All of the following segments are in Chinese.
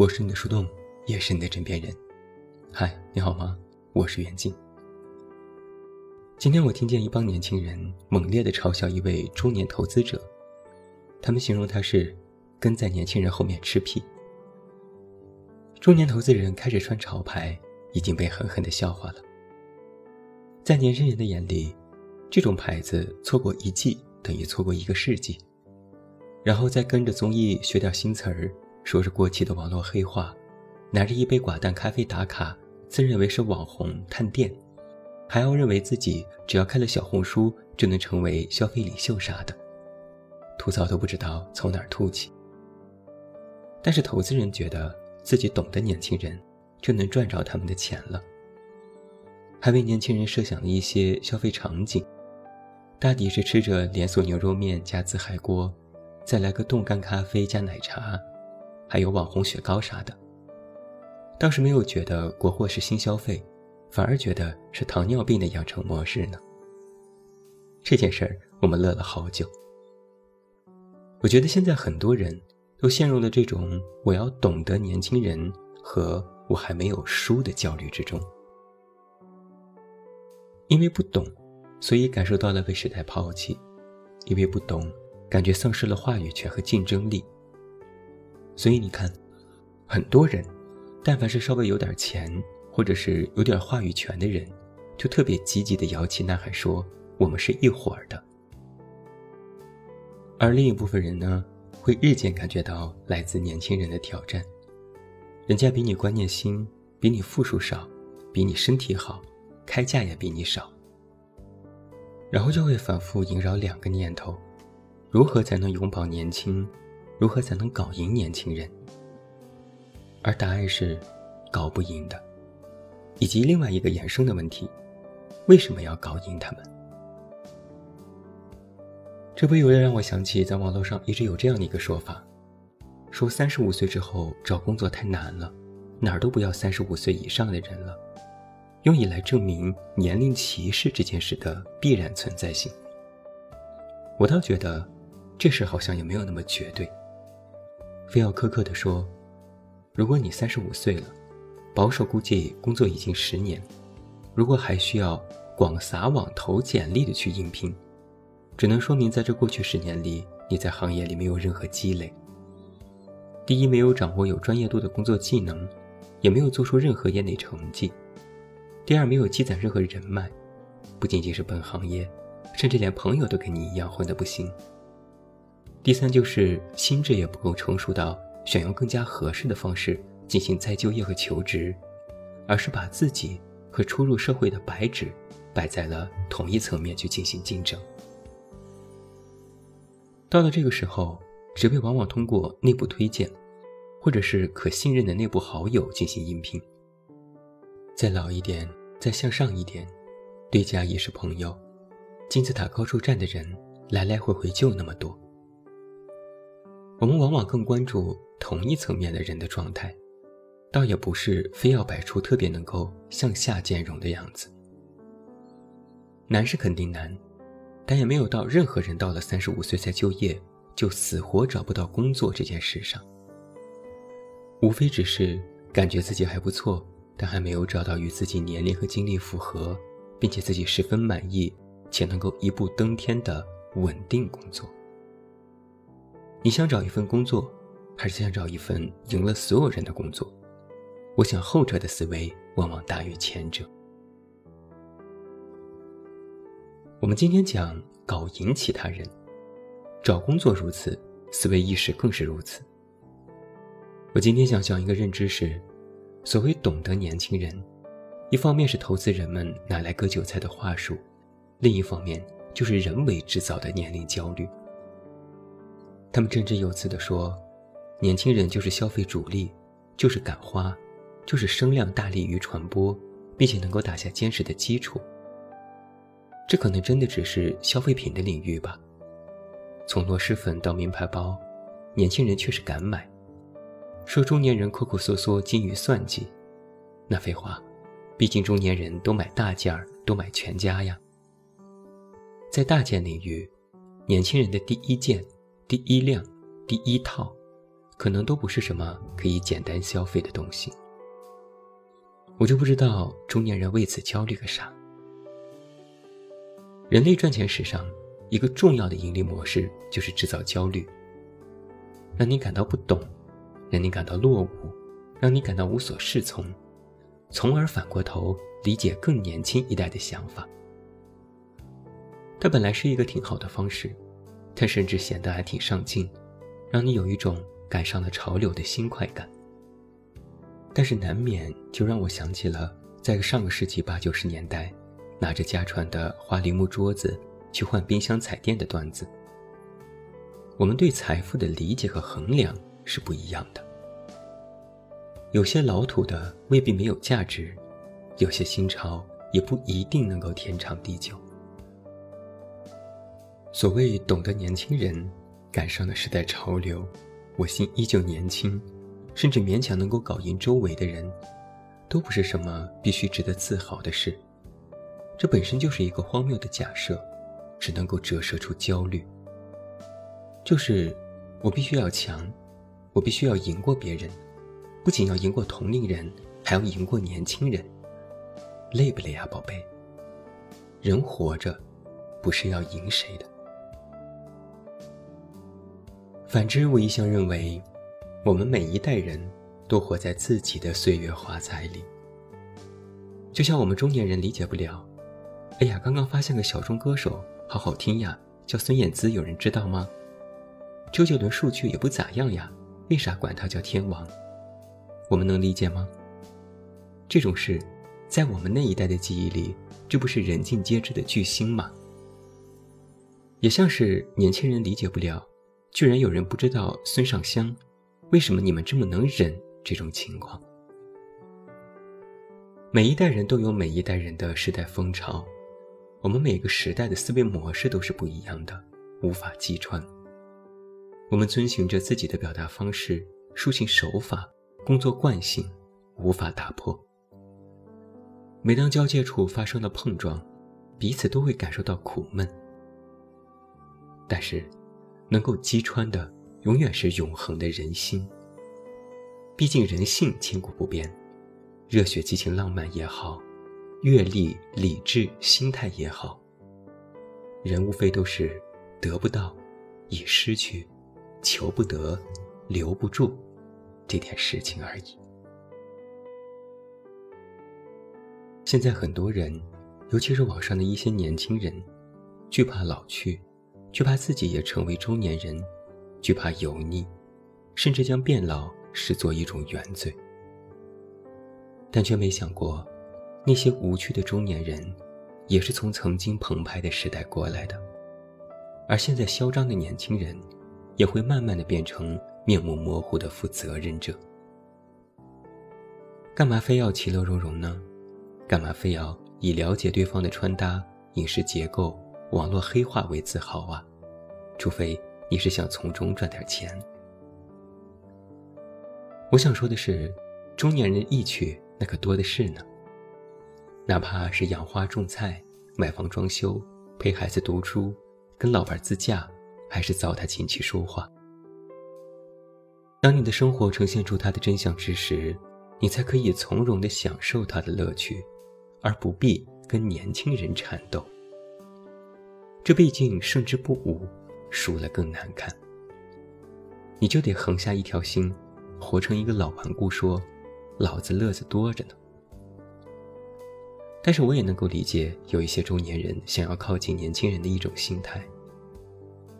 我是你的树洞，也是你的枕边人。嗨，你好吗？我是袁静。今天我听见一帮年轻人猛烈地嘲笑一位中年投资者，他们形容他是跟在年轻人后面吃屁。中年投资人开始穿潮牌，已经被狠狠地笑话了。在年轻人的眼里，这种牌子错过一季等于错过一个世纪。然后再跟着综艺学点新词儿，说着过气的网络黑话，拿着一杯寡淡咖啡打卡，自认为是网红探店，还要认为自己只要开了小红书就能成为消费领袖啥的，吐槽都不知道从哪儿吐起。但是投资人觉得自己懂得年轻人，就能赚着他们的钱了，还为年轻人设想了一些消费场景，大抵是吃着连锁牛肉面加自嗨锅。再来个冻干咖啡加奶茶，还有网红雪糕啥的。倒是没有觉得国货是新消费，反而觉得是糖尿病的养成模式呢。这件事儿我们乐了好久。我觉得现在很多人都陷入了这种我要懂得年轻人和我还没有输的焦虑之中，因为不懂，所以感受到了被时代抛弃；因为不懂。感觉丧失了话语权和竞争力，所以你看，很多人，但凡是稍微有点钱或者是有点话语权的人，就特别积极的摇旗呐喊说我们是一伙儿的。而另一部分人呢，会日渐感觉到来自年轻人的挑战，人家比你观念新，比你富数少，比你身体好，开价也比你少，然后就会反复萦绕两个念头。如何才能永葆年轻？如何才能搞赢年轻人？而答案是，搞不赢的。以及另外一个衍生的问题：为什么要搞赢他们？这不由得让我想起，在网络上一直有这样的一个说法：说三十五岁之后找工作太难了，哪儿都不要三十五岁以上的人了，用以来证明年龄歧视这件事的必然存在性。我倒觉得。这事好像也没有那么绝对。非要苛刻地说，如果你三十五岁了，保守估计工作已经十年，如果还需要广撒网投简历的去应聘，只能说明在这过去十年里，你在行业里没有任何积累。第一，没有掌握有专业度的工作技能，也没有做出任何业内成绩；第二，没有积攒任何人脉，不仅仅是本行业，甚至连朋友都跟你一样混得不行。第三就是心智也不够成熟到选用更加合适的方式进行再就业和求职，而是把自己和初入社会的白纸摆在了同一层面去进行竞争。到了这个时候，职位往往通过内部推荐，或者是可信任的内部好友进行应聘。再老一点，再向上一点，对家也是朋友，金字塔高处站的人来来回回就那么多。我们往往更关注同一层面的人的状态，倒也不是非要摆出特别能够向下兼容的样子。难是肯定难，但也没有到任何人到了三十五岁才就业就死活找不到工作这件事上。无非只是感觉自己还不错，但还没有找到与自己年龄和经历符合，并且自己十分满意且能够一步登天的稳定工作。你想找一份工作，还是想找一份赢了所有人的工作？我想后者的思维往往大于前者。我们今天讲搞赢其他人，找工作如此，思维意识更是如此。我今天想讲一个认知是：所谓懂得年轻人，一方面是投资人们拿来割韭菜的话术，另一方面就是人为制造的年龄焦虑。他们振振有词地说：“年轻人就是消费主力，就是敢花，就是声量大利于传播，并且能够打下坚实的基础。”这可能真的只是消费品的领域吧。从螺蛳粉到名牌包，年轻人确实敢买。说中年人抠抠缩缩、精于算计，那废话，毕竟中年人都买大件儿，都买全家呀。在大件领域，年轻人的第一件。第一辆，第一套，可能都不是什么可以简单消费的东西。我就不知道中年人为此焦虑个啥。人类赚钱史上一个重要的盈利模式就是制造焦虑，让你感到不懂，让你感到落伍，让你感到无所适从，从而反过头理解更年轻一代的想法。它本来是一个挺好的方式，它甚至显得还挺上进，让你有一种赶上了潮流的新快感。但是难免就让我想起了在上个世纪八九十年代，拿着家传的花梨木桌子去换冰箱彩电的段子。我们对财富的理解和衡量是不一样的。有些老土的未必没有价值，有些新潮也不一定能够天长地久。所谓懂得年轻人赶上了时代潮流，我心依旧年轻。甚至勉强能够搞赢周围的人，都不是什么必须值得自豪的事。这本身就是一个荒谬的假设，只能够折射出焦虑。就是我必须要强，我必须要赢过别人，不仅要赢过同龄人，还要赢过年轻人。累不累啊，宝贝？人活着，不是要赢谁的。反之，我一向认为。我们每一代人都活在自己的岁月华彩里，就像我们中年人理解不了。哎呀，刚刚发现个小众歌手，好好听呀，叫孙燕姿，有人知道吗？周杰伦数据也不咋样呀，为啥管他叫天王？我们能理解吗？这种事，在我们那一代的记忆里，这不是人尽皆知的巨星吗？也像是年轻人理解不了，居然有人不知道孙尚香。为什么你们这么能忍这种情况？每一代人都有每一代人的时代风潮，我们每个时代的思维模式都是不一样的，无法击穿。我们遵循着自己的表达方式、抒情手法、工作惯性，无法打破。每当交界处发生了碰撞，彼此都会感受到苦闷。但是，能够击穿的。永远是永恒的人心。毕竟人性千古不变，热血、激情、浪漫也好，阅历、理智、心态也好，人无非都是得不到、已失去、求不得、留不住这点事情而已。现在很多人，尤其是网上的一些年轻人，惧怕老去，惧怕自己也成为中年人。惧怕油腻，甚至将变老视作一种原罪，但却没想过，那些无趣的中年人，也是从曾经澎湃的时代过来的，而现在嚣张的年轻人，也会慢慢的变成面目模糊的负责任者。干嘛非要其乐融融呢？干嘛非要以了解对方的穿搭、饮食结构、网络黑化为自豪啊？除非。你是想从中赚点钱？我想说的是，中年人的意趣那可多的是呢。哪怕是养花种菜、买房装修、陪孩子读书、跟老伴自驾，还是糟蹋琴棋书画。当你的生活呈现出它的真相之时，你才可以从容的享受它的乐趣，而不必跟年轻人缠斗。这毕竟胜之不武。输了更难看，你就得横下一条心，活成一个老顽固，说：“老子乐子多着呢。”但是我也能够理解，有一些中年人想要靠近年轻人的一种心态，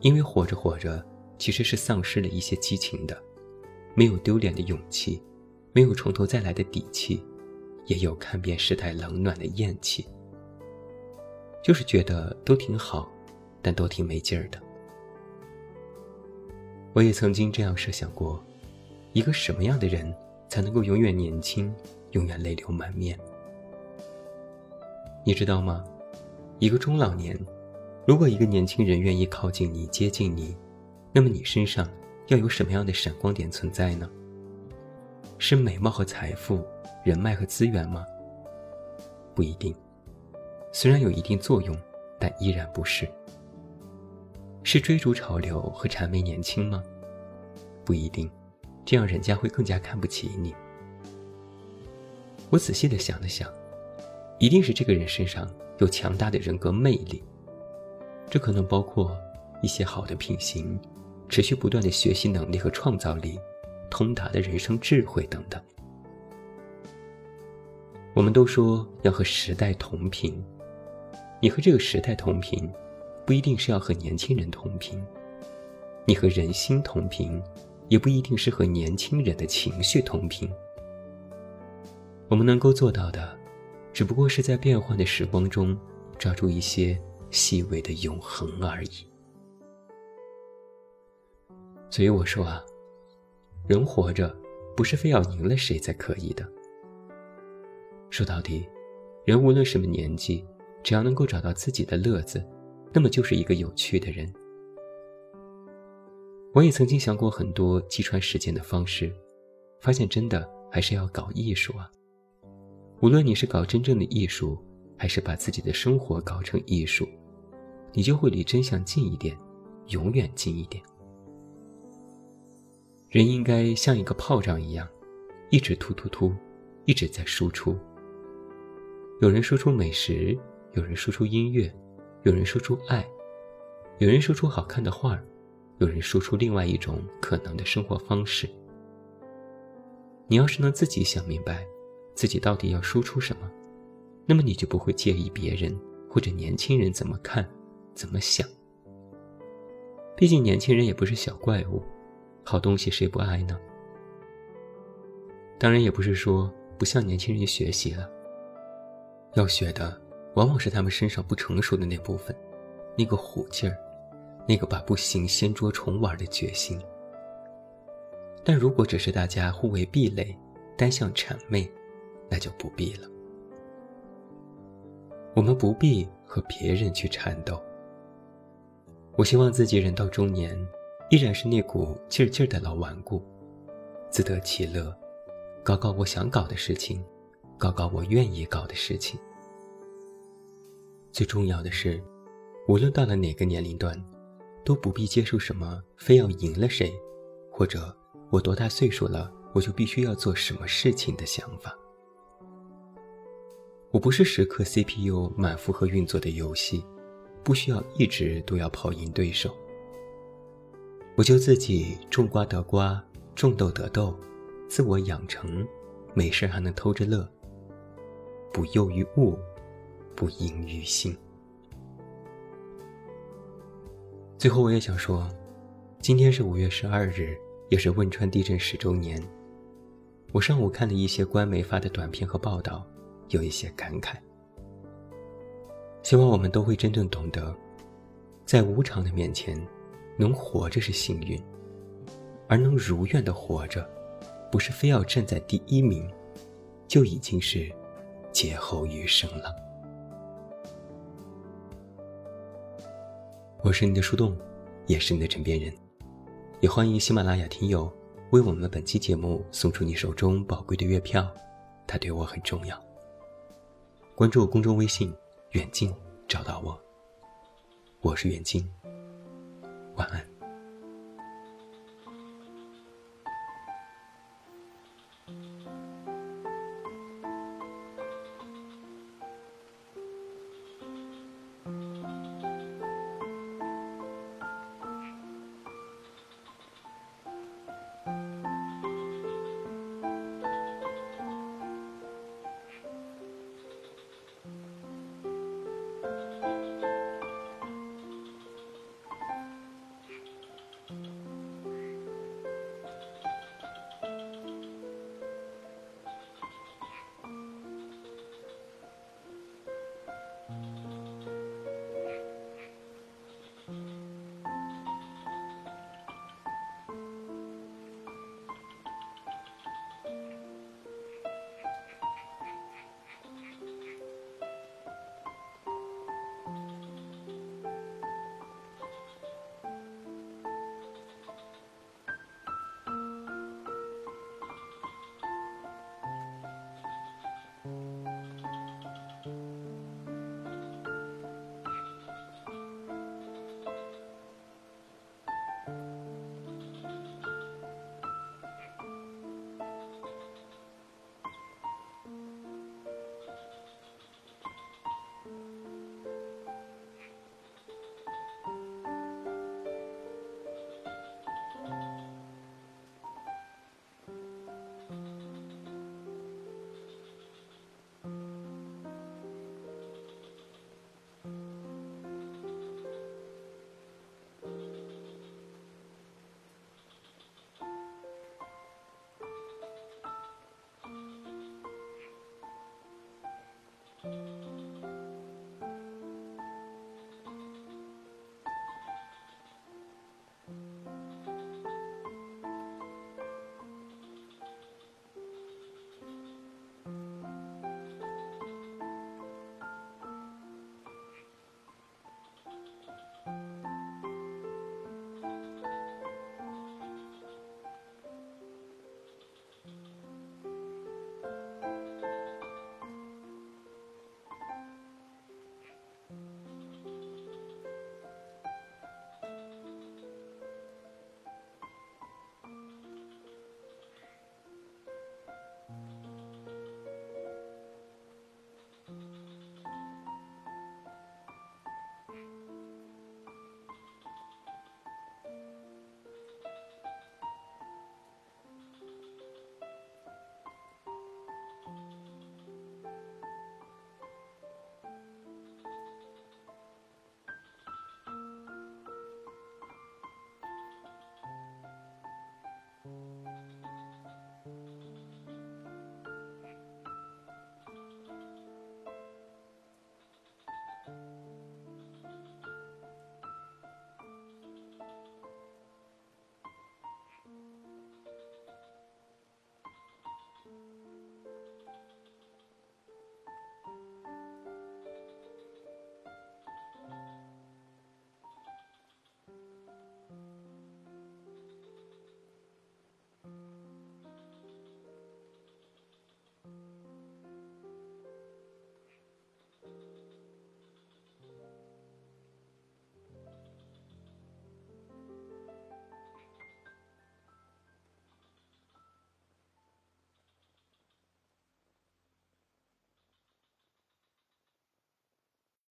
因为活着活着，其实是丧失了一些激情的，没有丢脸的勇气，没有从头再来的底气，也有看遍世态冷暖的厌气，就是觉得都挺好，但都挺没劲儿的。我也曾经这样设想过，一个什么样的人才能够永远年轻，永远泪流满面？你知道吗？一个中老年，如果一个年轻人愿意靠近你、接近你，那么你身上要有什么样的闪光点存在呢？是美貌和财富、人脉和资源吗？不一定，虽然有一定作用，但依然不是。是追逐潮流和谄媚年轻吗？不一定，这样人家会更加看不起你。我仔细的想了想，一定是这个人身上有强大的人格魅力。这可能包括一些好的品行、持续不断的学习能力和创造力、通达的人生智慧等等。我们都说要和时代同频，你和这个时代同频，不一定是要和年轻人同频；你和人心同频，也不一定是和年轻人的情绪同频。我们能够做到的，只不过是在变幻的时光中，抓住一些细微的永恒而已。所以我说啊，人活着，不是非要赢了谁才可以的。说到底，人无论什么年纪，只要能够找到自己的乐子，那么就是一个有趣的人。我也曾经想过很多击穿时间的方式，发现真的还是要搞艺术啊。无论你是搞真正的艺术，还是把自己的生活搞成艺术，你就会离真相近一点，永远近一点。人应该像一个炮仗一样，一直突突突，一直在输出。有人说出美食，有人说出音乐，有人说出爱，有人说出好看的画有人说出另外一种可能的生活方式。你要是能自己想明白，自己到底要输出什么，那么你就不会介意别人或者年轻人怎么看、怎么想。毕竟年轻人也不是小怪物，好东西谁不爱呢？当然也不是说不向年轻人学习了。要学的往往是他们身上不成熟的那部分，那个虎劲儿，那个把不行先捉虫玩的决心。但如果只是大家互为壁垒，单向谄媚，那就不必了。我们不必和别人去缠斗。我希望自己人到中年，依然是那股劲劲的老顽固，自得其乐，搞搞我想搞的事情。搞搞我愿意搞的事情。最重要的是，无论到了哪个年龄段，都不必接受什么非要赢了谁，或者我多大岁数了我就必须要做什么事情的想法。我不是时刻 CPU 满负荷运作的游戏，不需要一直都要跑赢对手。我就自己种瓜得瓜，种豆得豆，自我养成，没事还能偷着乐。不囿于物，不盈于心。最后，我也想说，今天是五月十二日，也是汶川地震十周年。我上午看了一些官媒发的短片和报道，有一些感慨。希望我们都会真正懂得，在无常的面前，能活着是幸运，而能如愿的活着，不是非要站在第一名，就已经是。劫后余生了。我是你的树洞，也是你的枕边人，也欢迎喜马拉雅听友为我们本期节目送出你手中宝贵的月票，它对我很重要。关注公众微信“远近”，找到我。我是远近，晚安。